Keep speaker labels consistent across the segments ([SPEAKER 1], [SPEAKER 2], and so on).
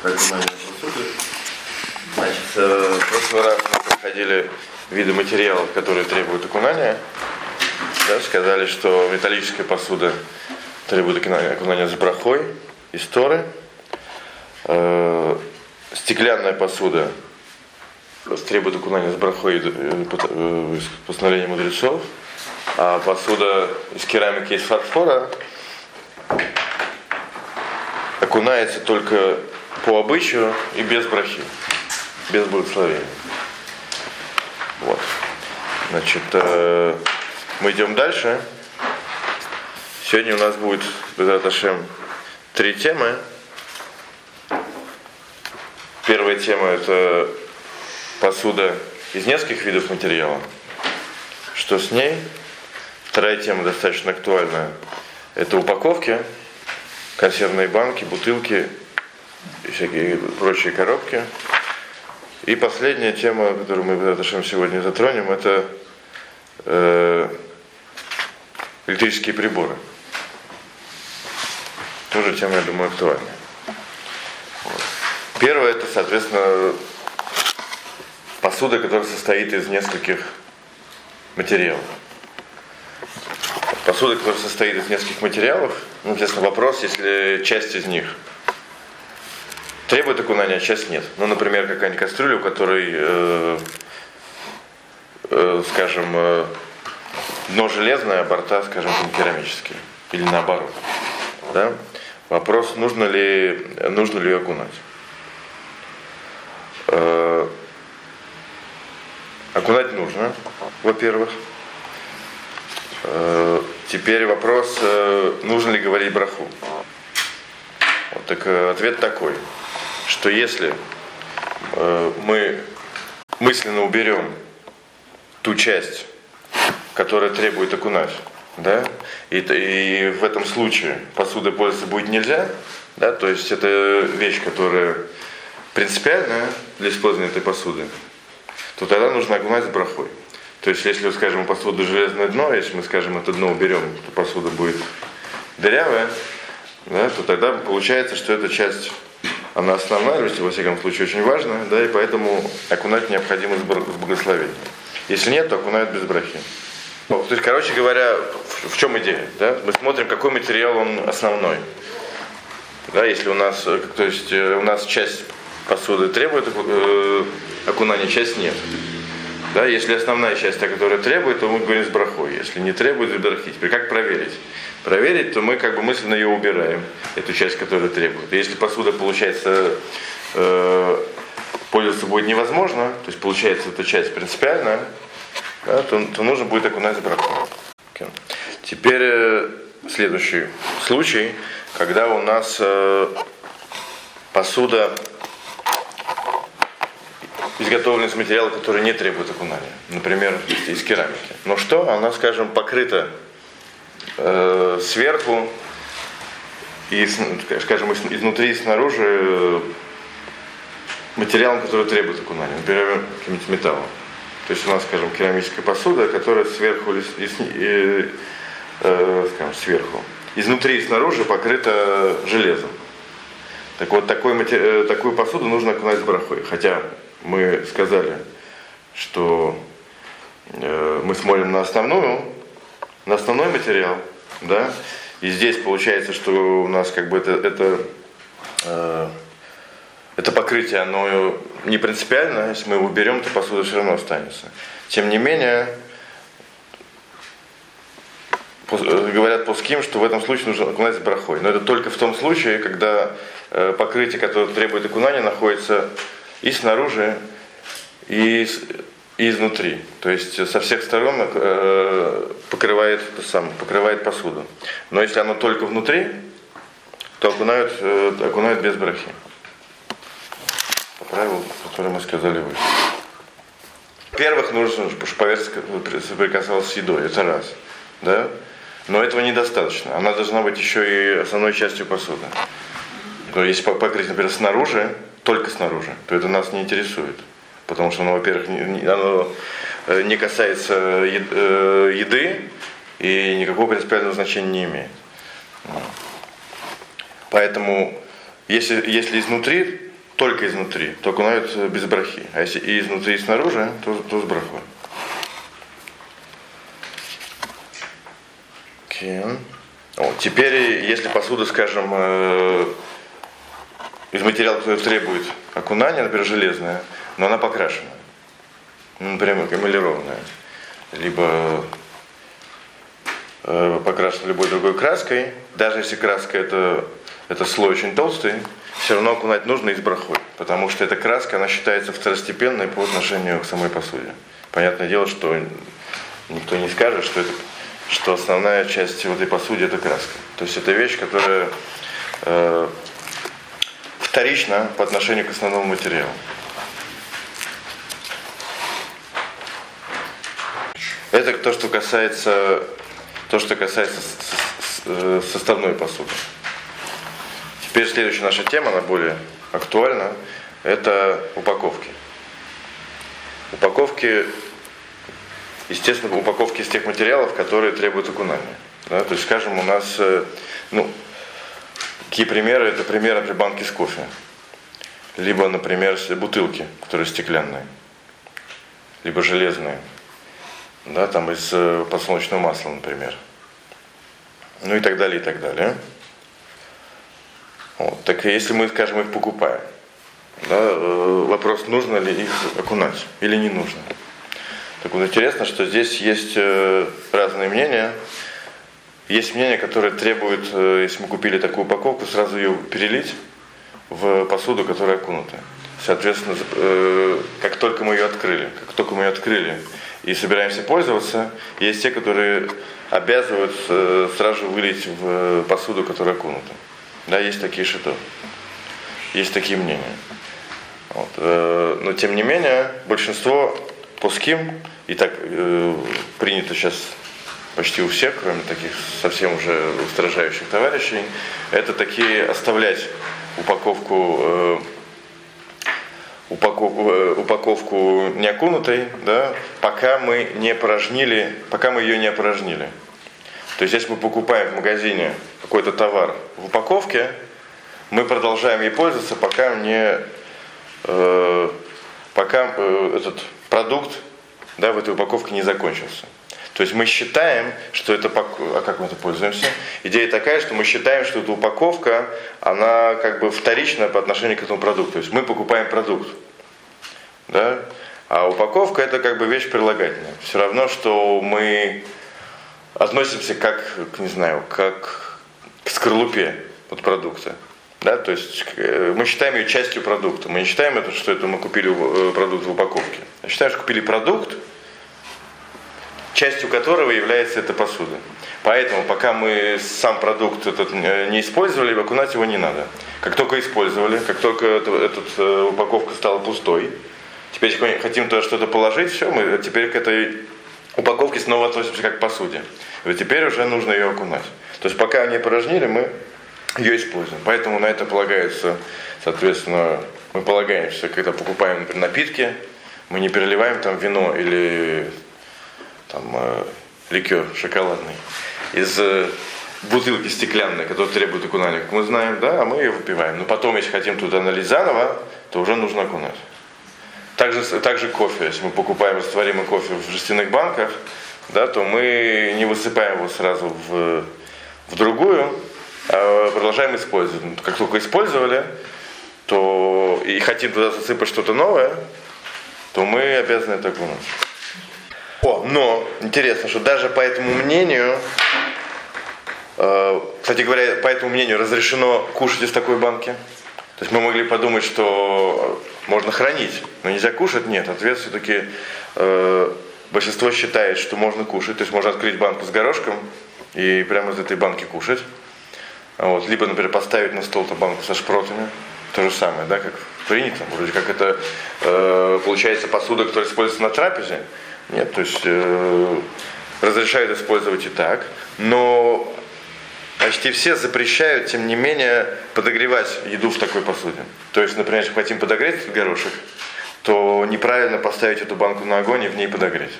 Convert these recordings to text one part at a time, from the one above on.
[SPEAKER 1] окунания посуды. Значит, э, в прошлый раз мы проходили виды материалов, которые требуют окунания. Да, сказали, что металлическая посуда требует окунания, окунания с брахой и сторы. Э, стеклянная посуда требует окунания с брахой и э, э, постановления мудрецов. А посуда из керамики из фарфора окунается только по обычаю и без брахи, без благословения. Вот. Значит, э, мы идем дальше. Сегодня у нас будет, Безраташем, три темы. Первая тема это посуда из нескольких видов материала. Что с ней? Вторая тема достаточно актуальная. Это упаковки, консервные банки, бутылки и всякие прочие коробки. И последняя тема, которую мы в сегодня затронем, это э, электрические приборы. Тоже тема, я думаю, актуальная. Первое, это, соответственно, посуда, которая состоит из нескольких материалов. Посуда, которая состоит из нескольких материалов, ну, естественно, вопрос, если часть из них требует окунания, а часть нет. Ну, например, какая-нибудь кастрюля, у которой, э, э, скажем, э, дно железное, а борта, скажем, керамические. Или наоборот. Да? Вопрос, нужно ли, нужно ли ее окунать. Э, окунать нужно, во-первых. Э, теперь вопрос, э, нужно ли говорить браху. Вот, так э, ответ такой что если э, мы мысленно уберем ту часть, которая требует окунать, да, и, и в этом случае посудой пользоваться будет нельзя, да, то есть это вещь, которая принципиальная для использования этой посуды, то тогда нужно окунать с брахой. То есть, если, скажем, у посуды железное дно, если мы, скажем, это дно уберем, то посуда будет дырявая, да, то тогда получается, что эта часть она основная, во всяком случае, очень важная, да, и поэтому окунать необходимо с благословением. Если нет, то окунают без брахи. То есть, короче говоря, в, в чем идея? Да? Мы смотрим, какой материал он основной. Да, если у нас, э, то есть э, у нас часть посуды требует э, окунания, часть нет. Да, если основная часть, та, которая требует, то мы говорим с брахой. Если не требует, без брахи. Теперь как проверить? проверить, то мы как бы мысленно ее убираем, эту часть, которая требует. И если посуда, получается, э, пользоваться будет невозможно, то есть получается эта часть принципиальная, да, то, то нужно будет окунать за браком. Okay. Теперь э, следующий случай, когда у нас э, посуда изготовлена из материала, который не требует окунания. Например, из керамики. Но что? Она, скажем, покрыта э, сверху и, скажем, изнутри и снаружи э, материалом, который требует окунания, например, каким-нибудь металлом. То есть у нас, скажем, керамическая посуда, которая сверху, и, и, э, скажем, сверху, изнутри и снаружи покрыта железом. Так вот, такой, э, такую посуду нужно окунать с брахой. Хотя мы сказали, что э, мы смотрим на основную, на основной материал, да, и здесь получается, что у нас как бы это, это, э, это покрытие, оно не принципиально, если мы его берем, то посуда все равно останется. Тем не менее, э, говорят пуским, что в этом случае нужно окунать с брахой. Но это только в том случае, когда э, покрытие, которое требует окунания, находится и снаружи, и и изнутри. То есть со всех сторон э, покрывает, сам, покрывает посуду. Но если оно только внутри, то окунают, э, окунают без брахи. По правилу, которое мы сказали выше. Во-первых, нужно, чтобы поверхность соприкасалась с едой, это раз. Да? Но этого недостаточно. Она должна быть еще и основной частью посуды. То есть, покрыть, например, снаружи, только снаружи, то это нас не интересует потому что оно, во-первых, оно э, не касается э, еды и никакого принципиального значения не имеет. Поэтому, если, если изнутри, только изнутри, то окунают без брахи. А если и изнутри, и снаружи, то, то с брахой. Okay. Вот. Теперь, если посуда, скажем, э, из материала, который требует окунания, например, железная, но она покрашена, ну, например, эмалированная, либо э, покрашена любой другой краской, даже если краска это, это слой очень толстый, все равно окунать нужно из брахой, потому что эта краска, она считается второстепенной по отношению к самой посуде. Понятное дело, что никто не скажет, что это что основная часть в этой посуде это краска. То есть это вещь, которая э, вторична по отношению к основному материалу. Это то, что касается, то, что касается э, составной посуды. Теперь следующая наша тема, она более актуальна, это упаковки. Упаковки естественно, упаковки из тех материалов, которые требуют окунания. Да? То есть, скажем, у нас, э, ну, какие примеры? Это примеры, например, банки с кофе. Либо, например, бутылки, которые стеклянные. Либо железные. Да, там из э, подсолнечного масла, например. Ну и так далее, и так далее. Вот. Так если мы, скажем, их покупаем, да, э, вопрос, нужно ли их окунать или не нужно. Так вот интересно, что здесь есть э, разные мнения. Есть мнение, которое требует, э, если мы купили такую упаковку, сразу ее перелить в посуду, которая окунута. Соответственно, э, как только мы ее открыли, как только мы ее открыли и собираемся пользоваться, есть те, которые обязывают сразу вылить в посуду, которая окунута. Да, есть такие шито. Есть такие мнения. Вот. Но тем не менее, большинство Пуским, и так э, принято сейчас почти у всех, кроме таких совсем уже устражающих товарищей, это такие оставлять упаковку, э, упаковку, э, упаковку не окунутой, да, пока мы не опорожнили, пока мы ее не опорожнили. То есть, если мы покупаем в магазине какой-то товар в упаковке, мы продолжаем ей пользоваться, пока не э, пока э, этот продукт да, в этой упаковке не закончился. То есть мы считаем, что это... А как мы это пользуемся? Идея такая, что мы считаем, что эта упаковка, она как бы вторична по отношению к этому продукту. То есть мы покупаем продукт. Да? А упаковка это как бы вещь прилагательная. Все равно, что мы относимся как, не знаю, как к скорлупе от продукта. Да, то есть э, мы считаем ее частью продукта. Мы не считаем это, что это мы купили э, продукт в упаковке. А считаем, что купили продукт, частью которого является эта посуда. Поэтому, пока мы сам продукт этот э, не использовали, окунать его не надо. Как только использовали, как только эта, эта упаковка стала пустой, теперь хотим туда что-то положить, все, мы теперь к этой упаковке снова относимся как к посуде. И теперь уже нужно ее окунать. То есть пока не порожнили, мы ее используем. Поэтому на это полагается, соответственно, мы полагаемся, когда покупаем, например, напитки, мы не переливаем там вино или там э, ликер шоколадный из э, бутылки стеклянной, которая требует окунания, как мы знаем, да, а мы ее выпиваем. Но потом, если хотим туда налить заново, то уже нужно окунать. Также, также кофе. Если мы покупаем растворимый кофе в жестяных банках, да, то мы не высыпаем его сразу в, в другую, Э, продолжаем использовать. Ну, как только использовали, то и хотим туда засыпать что-то новое, то мы обязаны это окунуть. Но интересно, что даже по этому мнению, э, кстати говоря, по этому мнению разрешено кушать из такой банки. То есть мы могли подумать, что можно хранить, но нельзя кушать. Нет, ответ все-таки э, большинство считает, что можно кушать. То есть можно открыть банку с горошком и прямо из этой банки кушать. Вот. Либо, например, поставить на стол банку со шпротами. То же самое, да, как принято. Вроде как это э, получается посуда, которая используется на трапезе. Нет, то есть э, разрешают использовать и так. Но почти все запрещают, тем не менее, подогревать еду в такой посуде. То есть, например, если хотим подогреть этот горошек, то неправильно поставить эту банку на огонь и в ней подогреть.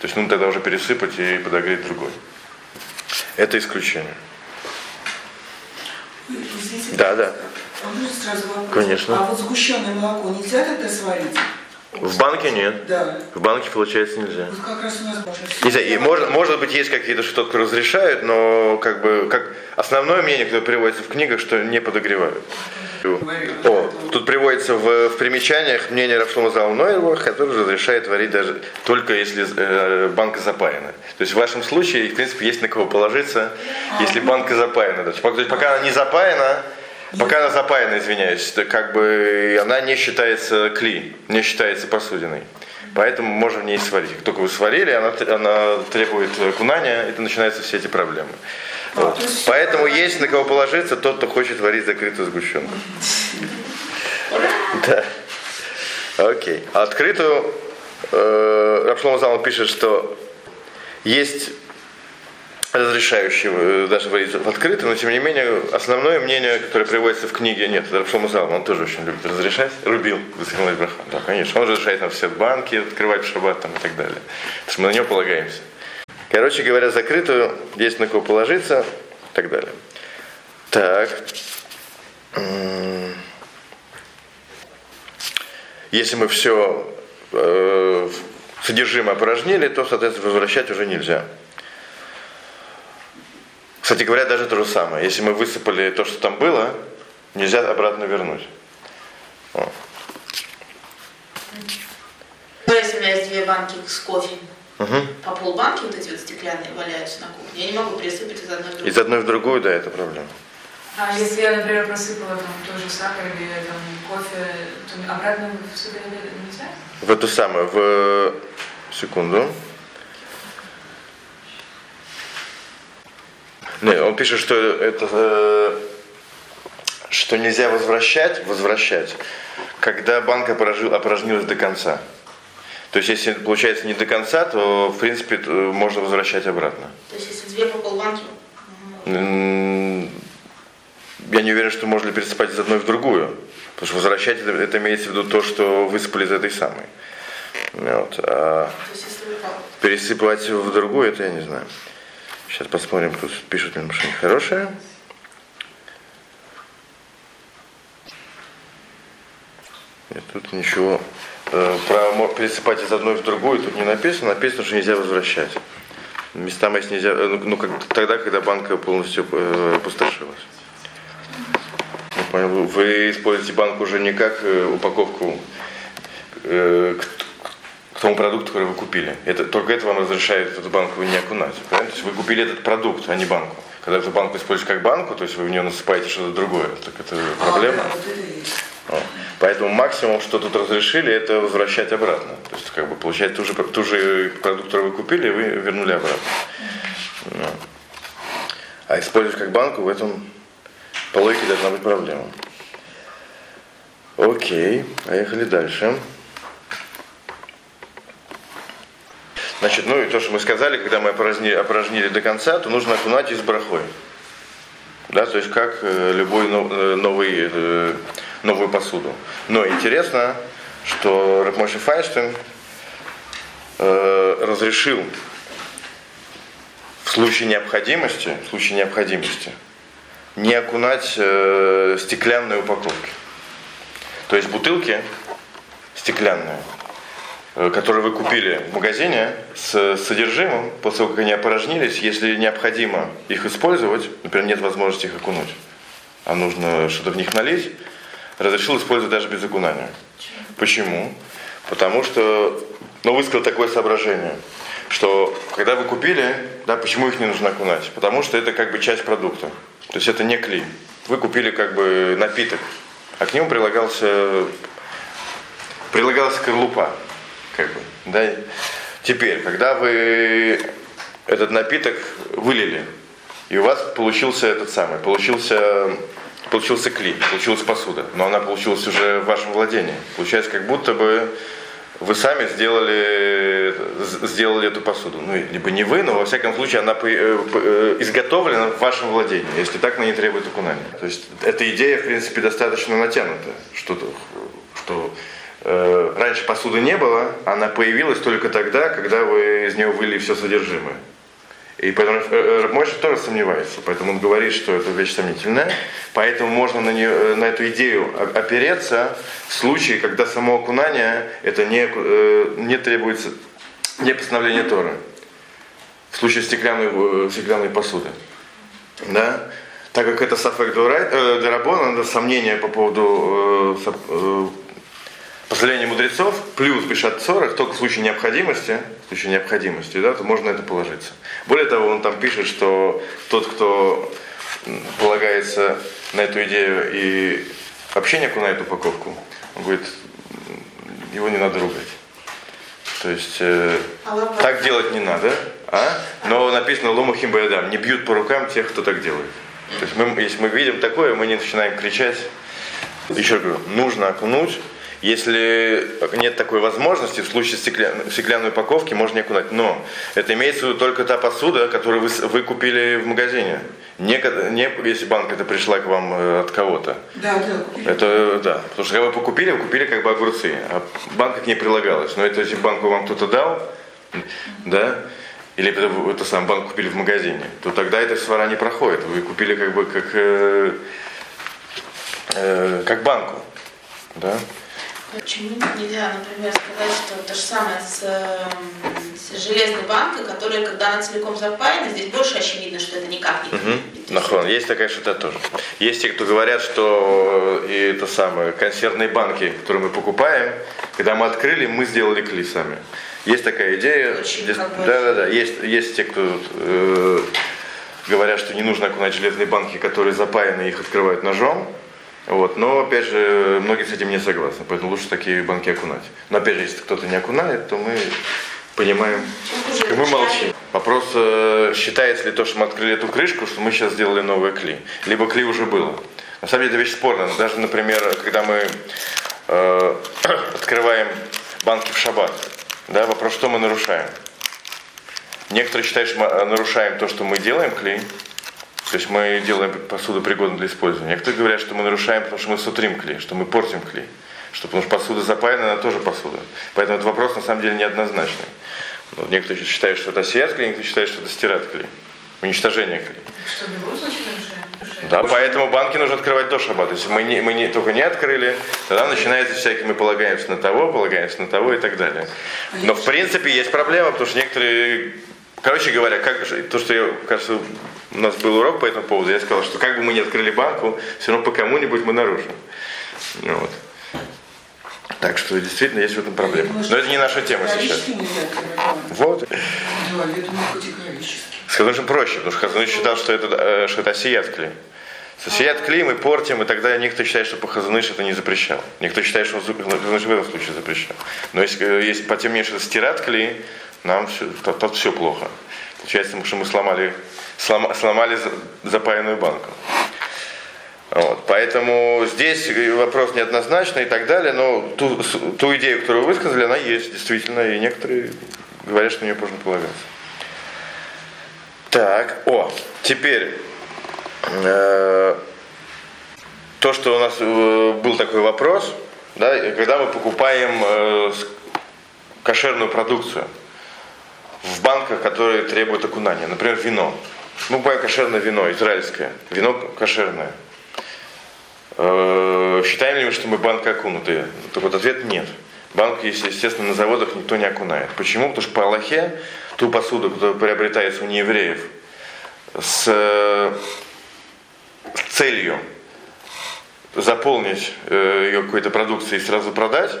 [SPEAKER 1] То есть, ну, тогда уже пересыпать и подогреть другой. Это исключение. Да, да.
[SPEAKER 2] А можно сразу вопрос?
[SPEAKER 1] Конечно.
[SPEAKER 2] А вот сгущенное молоко нельзя тогда сварить?
[SPEAKER 1] В банке нет.
[SPEAKER 2] Да.
[SPEAKER 1] В банке, получается, нельзя.
[SPEAKER 2] Вот как раз у нас можно.
[SPEAKER 1] Не знаю, и может, может быть, есть какие-то что-то, разрешают, но как бы как основное мнение, которое приводится в книгах, что не подогревают. О, тут приводится в, в примечаниях мнение Рафшлома Залнойрова, который разрешает варить даже только если э, банка запаяна. То есть в вашем случае, в принципе, есть на кого положиться, если банка запаяна. То есть пока она не запаяна, Пока она запаяна, извиняюсь, как бы она не считается кли, не считается посудиной. Поэтому можно в ней сварить. Как только вы сварили, она, она требует кунания, и начинаются все эти проблемы. Вот. Поэтому есть на кого положиться тот, кто хочет варить закрытую сгущенку. Да. Окей. Открытую э, Рапшлома Залм пишет, что есть разрешающего даже варить в открытом, но тем не менее основное мнение, которое приводится в книге, нет, это Рафшома он тоже очень любит разрешать, рубил, да, конечно, он разрешает нам все банки открывать в шаббат там, и так далее, потому что мы на него полагаемся. Короче говоря, закрытую, есть на кого положиться и так далее. Так. Если мы все э, содержимое опорожнили, то, соответственно, возвращать уже нельзя. Кстати говоря, даже то же самое. Если мы высыпали то, что там было, нельзя обратно вернуть.
[SPEAKER 3] О. Ну, если у меня есть две банки с кофе, угу. по полбанки вот эти вот стеклянные валяются на кухне, я не могу пересыпать из одной в другую.
[SPEAKER 1] Из одной в другую, да, это проблема.
[SPEAKER 4] А если я, например, просыпала там тоже сахар или там кофе, то обратно в сюда нельзя?
[SPEAKER 1] В эту самую, в секунду. Нет, он пишет, что это э, что нельзя возвращать, возвращать, когда банк опорожил, опорожнилась до конца. То есть, если получается не до конца, то, в принципе, можно возвращать обратно.
[SPEAKER 3] То есть, если две по полбанки?
[SPEAKER 1] Я не уверен, что можно ли пересыпать из одной в другую. Потому что возвращать это, это имеется в виду то, что высыпали из этой самой. Вот. А пересыпать в другую, это я не знаю. Сейчас посмотрим, тут пишут ли что-нибудь хорошее. Нет, тут ничего. Э, про пересыпать из одной в другую тут не написано. Написано, что нельзя возвращать. Местами есть нельзя, э, ну, как, тогда, когда банка полностью э, опустошилась. Вы используете банку уже не как упаковку тому продукту, который вы купили. Это, только это вам разрешает эту банку не окунать. Правильно? То есть вы купили этот продукт, а не банку. Когда эту банку используете как банку, то есть вы в нее насыпаете что-то другое, так это проблема. Поэтому максимум, что тут разрешили, это возвращать обратно. То есть, как бы, получать ту же, ту же продукт, который вы купили, вы вернули обратно. Ну. А использовать как банку, в этом по логике должна быть проблема. Окей, поехали дальше. Значит, ну и то, что мы сказали, когда мы опорожнили, опорожнили до конца, то нужно окунать из брахой. Да, то есть как э, любой э, новый, э, новую посуду. Но интересно, что Рабмоши Файнштейн разрешил в случае необходимости, в случае необходимости не окунать э, стеклянные упаковки. То есть бутылки стеклянные которые вы купили в магазине с содержимым, после того, как они опорожнились, если необходимо их использовать, например, нет возможности их окунуть, а нужно что-то в них налить, разрешил использовать даже без окунания. Почему? Потому что, ну, высказал такое соображение, что когда вы купили, да, почему их не нужно окунать? Потому что это как бы часть продукта. То есть это не клей. Вы купили как бы напиток, а к нему прилагался, прилагалась скорлупа. Как бы, да? Теперь, когда вы этот напиток вылили, и у вас получился этот самый, получился, получился клей, получилась посуда, но она получилась уже в вашем владении. Получается, как будто бы вы сами сделали, сделали эту посуду. Ну, либо не вы, но во всяком случае она э, э, изготовлена в вашем владении, если так она не требует окунания. То есть эта идея, в принципе, достаточно натянута, что, что раньше посуды не было, она появилась только тогда, когда вы из нее вылили все содержимое. И поэтому э, Мойша тоже сомневается. Поэтому он говорит, что это вещь сомнительная. Поэтому можно на, нее, э, на эту идею опереться в случае, когда само окунание это не, э, не требуется, не постановление Торы. В случае стеклянной, стеклянной посуды. Да? Так как это сафек дарабон, это сомнение по поводу постановления мудрецов, плюс бешат 40, только в случае необходимости, в случае необходимости, да, то можно это положиться. Более того, он там пишет, что тот, кто полагается на эту идею и вообще не окунает упаковку, он говорит, его не надо ругать. То есть э, а так делать не надо, а? но написано ломухим баядам, не бьют по рукам тех, кто так делает. То есть мы, если мы видим такое, мы не начинаем кричать. Еще говорю, нужно окунуть, если нет такой возможности, в случае стеклян, стеклянной упаковки можно не окунать. Но это имеется в виду только та посуда, которую вы, вы купили в магазине. Не, не если банка это пришла к вам э, от кого-то.
[SPEAKER 2] Да, да.
[SPEAKER 1] Это да. Потому что когда вы покупили, вы купили как бы огурцы, а банка к ней прилагалась. Но это если банку вам кто-то дал, да, или это, это сам банк купили в магазине, то тогда эта свара не проходит. Вы купили как бы как, э, э, как банку. Да?
[SPEAKER 3] Почему нельзя, например, сказать, что то же самое с, эм, с железной банкой, которая, когда она целиком запаяна, здесь больше очевидно, что это не
[SPEAKER 1] угу. Нахон, есть такая что-то тоже. Есть те, кто говорят, что и это самое, консервные банки, которые мы покупаем, когда мы открыли, мы сделали кли сами. Есть такая идея.
[SPEAKER 3] Очень
[SPEAKER 1] здесь, да, да, да. Есть, есть те, кто э, говорят, что не нужно окунать железные банки, которые запаяны, их открывают ножом. Вот. Но, опять же, многие с этим не согласны, поэтому лучше такие банки окунать. Но, опять же, если кто-то не окунает, то мы понимаем, и мы молчим. Вопрос, э, считается ли то, что мы открыли эту крышку, что мы сейчас сделали новое кли, либо кли уже было. На самом деле это вещь спорная. Даже, например, когда мы э, открываем банки в шаббат, да, вопрос, что мы нарушаем. Некоторые считают, что мы нарушаем то, что мы делаем клей, то есть мы делаем посуду пригодной для использования. Некоторые говорят, что мы нарушаем, потому что мы сутрим клей, что мы портим клей. Что, потому что посуда запаяна, она тоже посуда. Поэтому этот вопрос на самом деле неоднозначный. Вот некоторые считают, что это осият клей, некоторые считают, что это стирать клей. Уничтожение клей.
[SPEAKER 4] Что, в любом случае нарушаем?
[SPEAKER 1] Да, поэтому банки нужно открывать до шаббата. Если мы, не, мы не, только не открыли, тогда начинается всякие, мы полагаемся на того, полагаемся на того и так далее. Но в принципе есть проблема, потому что некоторые Короче говоря, как, то, что я, кажется, у нас был урок по этому поводу, я сказал, что как бы мы ни открыли банку, все равно по кому-нибудь мы нарушим. Вот. Так что действительно есть в этом проблема. Но это не наша тема сейчас. Вот. С Хазунышем проще, потому что Хазуныш считал, что это, э, что это осият клей. С осият клей мы портим, и тогда никто считает, что по Хазуныш это не запрещал. Никто считает, что Хазуныш в этом случае запрещал. Но если, э, если по тем меньше стират клей, нам все, тут, тут все плохо. Получается, что мы сломали, слом, сломали запаянную банку. Вот. Поэтому здесь вопрос неоднозначный и так далее, но ту, ту идею, которую вы высказали, она есть действительно, и некоторые говорят, что на нее можно полагаться. Так, о, теперь э, то, что у нас э, был такой вопрос, да, когда мы покупаем э, кошерную продукцию – в банках, которые требуют окунания. Например, вино. Мы покупаем кошерное вино, израильское. Вино кошерное. Э, считаем ли мы, что мы банка окунутые? Так вот ответ нет. Банк, естественно, на заводах никто не окунает. Почему? Потому что по Аллахе ту посуду, которая приобретается у неевреев с целью заполнить э, ее какой-то продукцией и сразу продать,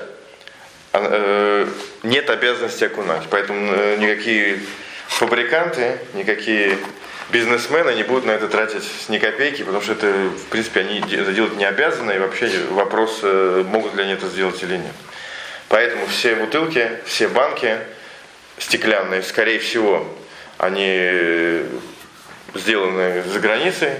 [SPEAKER 1] Э, нет обязанности окунать. Поэтому э, никакие фабриканты, никакие бизнесмены не будут на это тратить ни копейки, потому что это, в принципе, они это делать не обязаны, и вообще вопрос, могут ли они это сделать или нет. Поэтому все бутылки, все банки стеклянные, скорее всего, они сделаны за границей,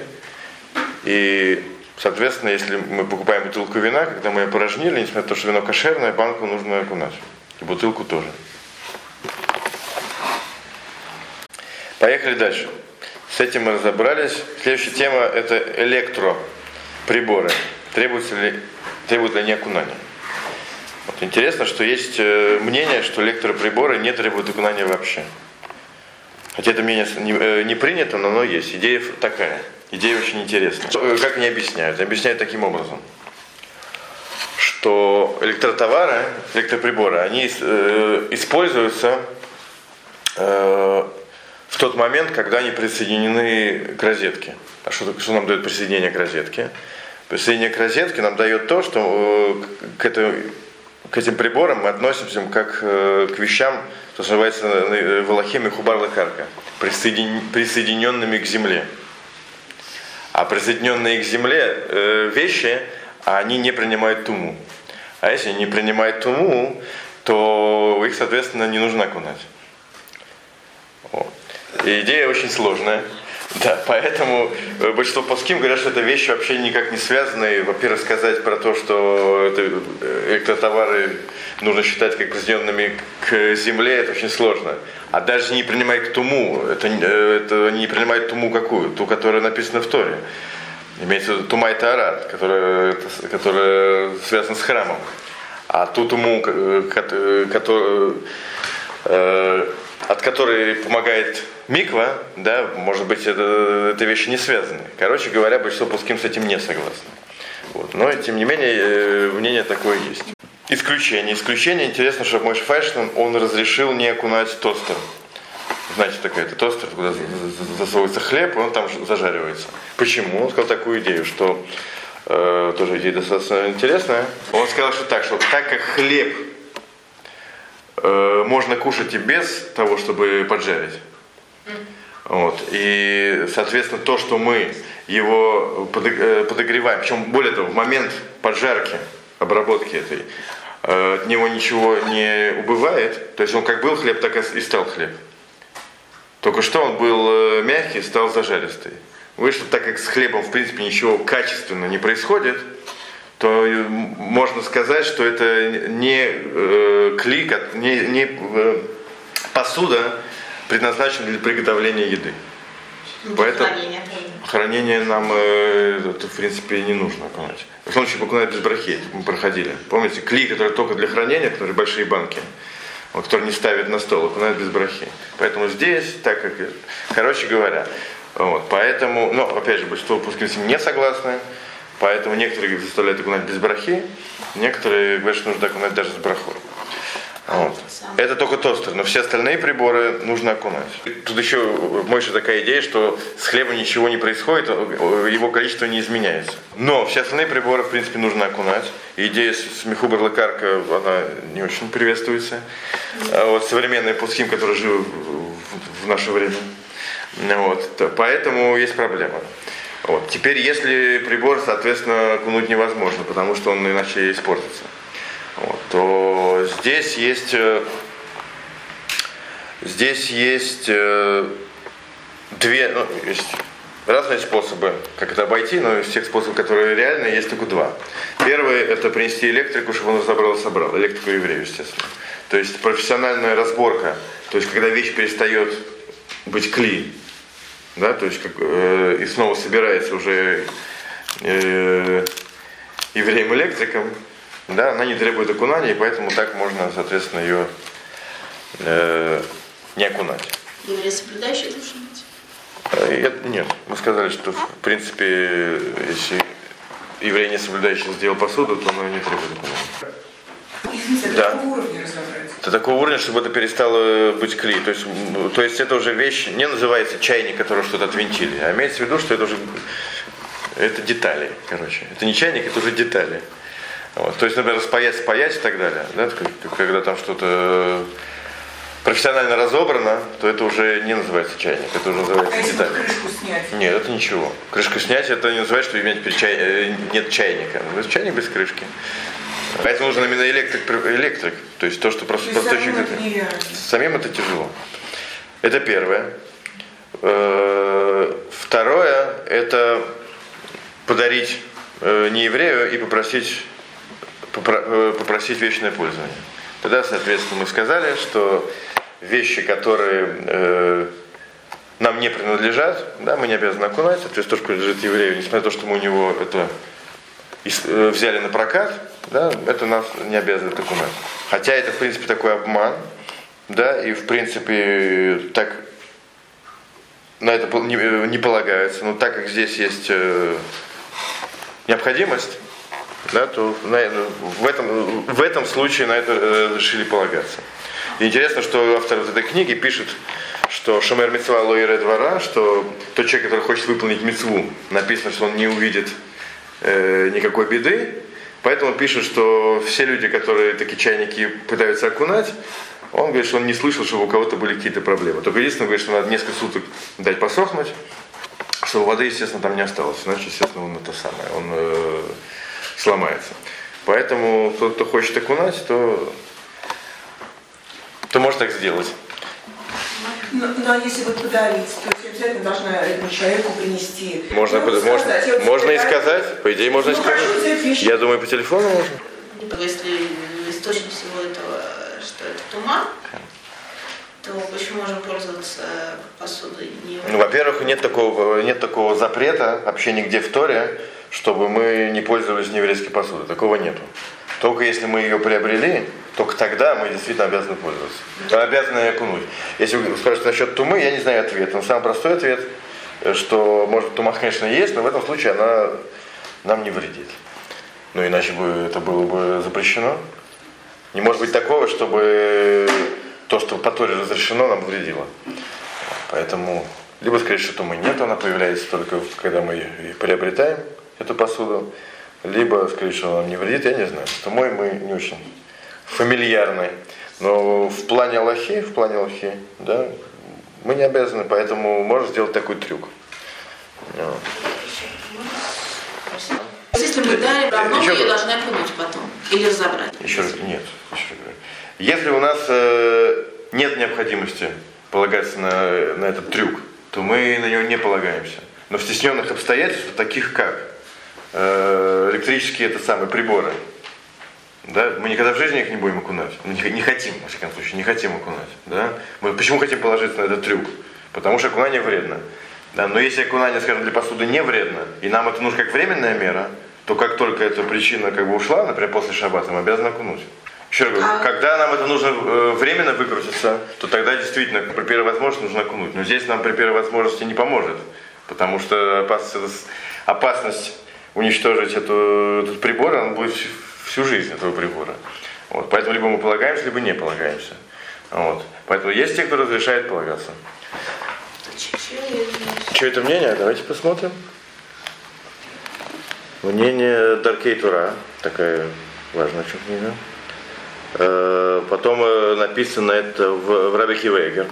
[SPEAKER 1] и Соответственно, если мы покупаем бутылку вина, когда мы ее порожнили, несмотря на то, что вино кошерное, банку нужно окунать. И бутылку тоже. Поехали дальше. С этим мы разобрались. Следующая тема это электроприборы. Требуется ли, требуют ли они окунания? Вот интересно, что есть э, мнение, что электроприборы не требуют окунания вообще. Хотя это мнение не, э, не принято, но оно есть. Идея такая. Идея очень интересная. Э, Как они объясняют? Объясняют таким образом, что электротовары, электроприборы, они э, используются в тот момент, когда они присоединены к розетке. А что, что нам дает присоединение к розетке? Присоединение к розетке нам дает то, что к, этой, к этим приборам мы относимся как к вещам, что называется э, в Аллахе хубар лакарка, присоедин, присоединенными к земле. А присоединенные к земле э, вещи, они не принимают туму. А если не принимают туму, то их, соответственно, не нужно окунать. Вот. И идея очень сложная. Да, поэтому э, большинство плоским говорят, что это вещи вообще никак не связанные. Во-первых, сказать про то, что это э, электротовары нужно считать как присоединенными к земле, это очень сложно. А даже не принимать туму, это, э, это не принимают туму какую? Ту, которая написана в Торе. Имеется в виду тума и тарат, которая, которая связана с храмом. А ту туму, которая, от которой помогает миква, да, может быть, это, это вещи не связаны. Короче говоря, большинство пуским с этим не согласны. Вот. Но, тем не менее, мнение такое есть. Исключение. Исключение. Интересно, что мой Файшн, он разрешил не окунать тостер. Знаете, такой это тостер, куда засовывается хлеб, и он там зажаривается. Почему? Он сказал такую идею, что э, тоже идея достаточно интересная. Он сказал, что так, что так как хлеб э, можно кушать и без того, чтобы поджарить, вот. И, соответственно, то, что мы его подогреваем, причем более того, в момент поджарки, обработки этой, от него ничего не убывает. То есть он как был хлеб, так и стал хлеб. Только что он был мягкий, стал зажаристый. Вышло, так как с хлебом, в принципе, ничего качественно не происходит, то можно сказать, что это не э, клик, не, не э, посуда, предназначен для приготовления еды.
[SPEAKER 3] Поэтому
[SPEAKER 1] хранение, хранение нам, э, это, в принципе, не нужно окунать. В том случае окунать без брахи, мы проходили. Помните, клей, который только для хранения, которые большие банки, вот, который не ставит на стол, окунают без брахи. Поэтому здесь, так как, короче говоря, вот, поэтому, но, опять же, большинство выпускников не согласны, поэтому некоторые заставляют окунать без брахи, некоторые говорят, что нужно окунать даже с брахой. Вот. Это только тостер, но все остальные приборы нужно окунать. Тут еще мойша такая идея, что с хлебом ничего не происходит, его количество не изменяется. Но все остальные приборы, в принципе, нужно окунать. идея с Михубар Лекарка, она не очень приветствуется. А вот современные пуским, которые живы в наше время. Вот. Поэтому есть проблема. Вот. Теперь, если прибор, соответственно, окунуть невозможно, потому что он иначе испортится вот, то здесь есть, э, здесь есть э, две, ну, есть разные способы, как это обойти, но из тех способов, которые реальны, есть только два. Первый – это принести электрику, чтобы он разобрал и собрал. Электрику еврею, естественно. То есть профессиональная разборка, то есть когда вещь перестает быть кли, да, то есть как, э, и снова собирается уже э, евреем-электриком, да, она не требует окунания, и поэтому так можно, соответственно, ее э, не окунать.
[SPEAKER 3] Евреи соблюдающие должны быть?
[SPEAKER 1] Э, нет, мы сказали, что в принципе, если еврей не соблюдающий сделал посуду, то он ее не требует окунания.
[SPEAKER 2] До
[SPEAKER 1] Да.
[SPEAKER 2] какого уровня разобрать?
[SPEAKER 1] До такого уровня, чтобы это перестало быть клей. То есть, то есть это уже вещь, не называется чайник, который что-то отвинтили, а имеется в виду, что это уже это детали, короче. Это не чайник, это уже детали. Вот. То есть, например, спаять, спаять и так далее. Да? Когда там что-то профессионально разобрано, то это уже не называется чайник, это уже
[SPEAKER 2] А
[SPEAKER 1] называется
[SPEAKER 2] если
[SPEAKER 1] деталь.
[SPEAKER 2] крышку снять?
[SPEAKER 1] Нет, это ничего. Крышку снять, это не называется, что иметь чай- э, нет чайника. Ну, Чайник без крышки. Поэтому нужен именно электрик, электрик. То есть то, что просто
[SPEAKER 2] То
[SPEAKER 1] простой
[SPEAKER 2] самому
[SPEAKER 1] человек-
[SPEAKER 2] это.
[SPEAKER 1] Самим это тяжело. Это первое. Э, Второе, это подарить э, не еврею и попросить, попро- э, попросить вечное пользование. Тогда, соответственно, мы сказали, что вещи, которые э, нам не принадлежат, да, мы не обязаны окунать, соответственно, то, что принадлежит еврею, несмотря на то, что мы у него это взяли на прокат, да, это нас не обязывает окунать. Хотя это, в принципе, такой обман, да, и, в принципе, так на это не, э, не полагаются. Но так как здесь есть э, необходимость, да, то на это- в, этом, в этом случае на это э, решили полагаться. И интересно, что автор вот этой книги пишет, что Шамер Мецва Лоире двора, что тот человек, который хочет выполнить мецву, написано, что он не увидит э, никакой беды, поэтому он пишет, что все люди, которые такие чайники пытаются окунать, он говорит, что он не слышал, чтобы у кого-то были какие-то проблемы. Только единственное, говорит, что надо несколько суток дать посохнуть, чтобы воды, естественно, там не осталось. Иначе, естественно, он это самое, он э, сломается. Поэтому тот, кто хочет окунать, то, то может так сделать.
[SPEAKER 2] Ну, ну, а если вот подарить, то есть обязательно должна этому человеку принести.
[SPEAKER 1] Можно,
[SPEAKER 2] Ну, сказать,
[SPEAKER 1] можно, можно и сказать, по идее можно и
[SPEAKER 2] Ну,
[SPEAKER 1] сказать.
[SPEAKER 2] хочу.
[SPEAKER 1] Я думаю, по телефону можно.
[SPEAKER 3] Либо если источник всего этого, что это туман, то почему можем пользоваться посудой не
[SPEAKER 1] Ну, во-первых, нет такого, нет такого запрета вообще нигде в Торе, чтобы мы не пользовались нееврейской посудой. Такого нету. Только если мы ее приобрели, только тогда мы действительно обязаны пользоваться. Обязаны окунуть. Если вы спрашиваете насчет тумы, я не знаю ответ. Но самый простой ответ, что, может, тума, конечно, есть, но в этом случае она нам не вредит. Ну, иначе бы это было бы запрещено. Не может быть такого, чтобы то, что по Торе разрешено, нам вредило. Поэтому либо сказать, что тумы нет, она появляется только когда мы приобретаем эту посуду, либо сказать, что она нам не вредит, я не знаю. Тумой мы не очень фамильярны. Но в плане Аллахи, в плане Аллахи, да, мы не обязаны, поэтому можно сделать такой трюк. Вот.
[SPEAKER 3] Если мы дарим, равно мы ее должны окунуть потом или разобрать.
[SPEAKER 1] Еще раз, нет, еще раз говорю. Если у нас э, нет необходимости полагаться на, на этот трюк, то мы на него не полагаемся. Но в стесненных обстоятельствах, таких как э, электрические это самые приборы, да, мы никогда в жизни их не будем окунать. Не, не хотим, во всяком случае, не хотим окунать. Да? Мы почему хотим положиться на этот трюк? Потому что окунание вредно. Да, но если окунание, скажем, для посуды не вредно, и нам это нужно как временная мера, то как только эта причина как бы ушла, например, после шаббата, мы обязаны окунуть. Еще раз говорю,
[SPEAKER 3] А-
[SPEAKER 1] когда нам это нужно э, временно выкрутиться, то тогда действительно при первой возможности нужно окунуть. Но здесь нам при первой возможности не поможет, потому что опасность, опасность уничтожить эту, этот прибор, она будет всю- жизнь этого прибора. Вот. Поэтому либо мы полагаемся, либо не полагаемся. Вот. Поэтому есть те, кто разрешает полагаться. Что это мнение? Давайте посмотрим. Мнение Даркей Тура, такая важная очень книга. Э, Потом э, написано это в, в Рабике Вейгер.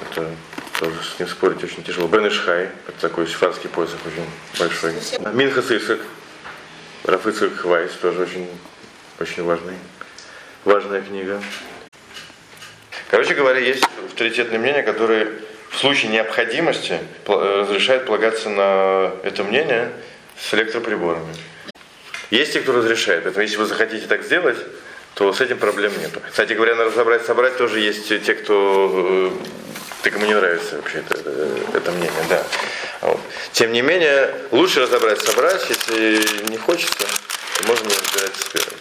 [SPEAKER 1] Это тоже с ним спорить очень тяжело. Бен Ишхай, это такой сифарский посох очень большой. Минхас Исак, Раф Вайс, тоже очень, очень важный, важная книга. Короче говоря, есть авторитетные мнения, которые в случае необходимости э, разрешают полагаться на это мнение с электроприборами. Есть те, кто разрешает. Поэтому если вы захотите так сделать, то с этим проблем нет. Кстати говоря, на разобрать, собрать тоже есть те, кто э, так ему не нравится вообще это, э, это мнение, да. Вот. Тем не менее, лучше разобрать, собрать, если не хочется, то можно разбирать с первым.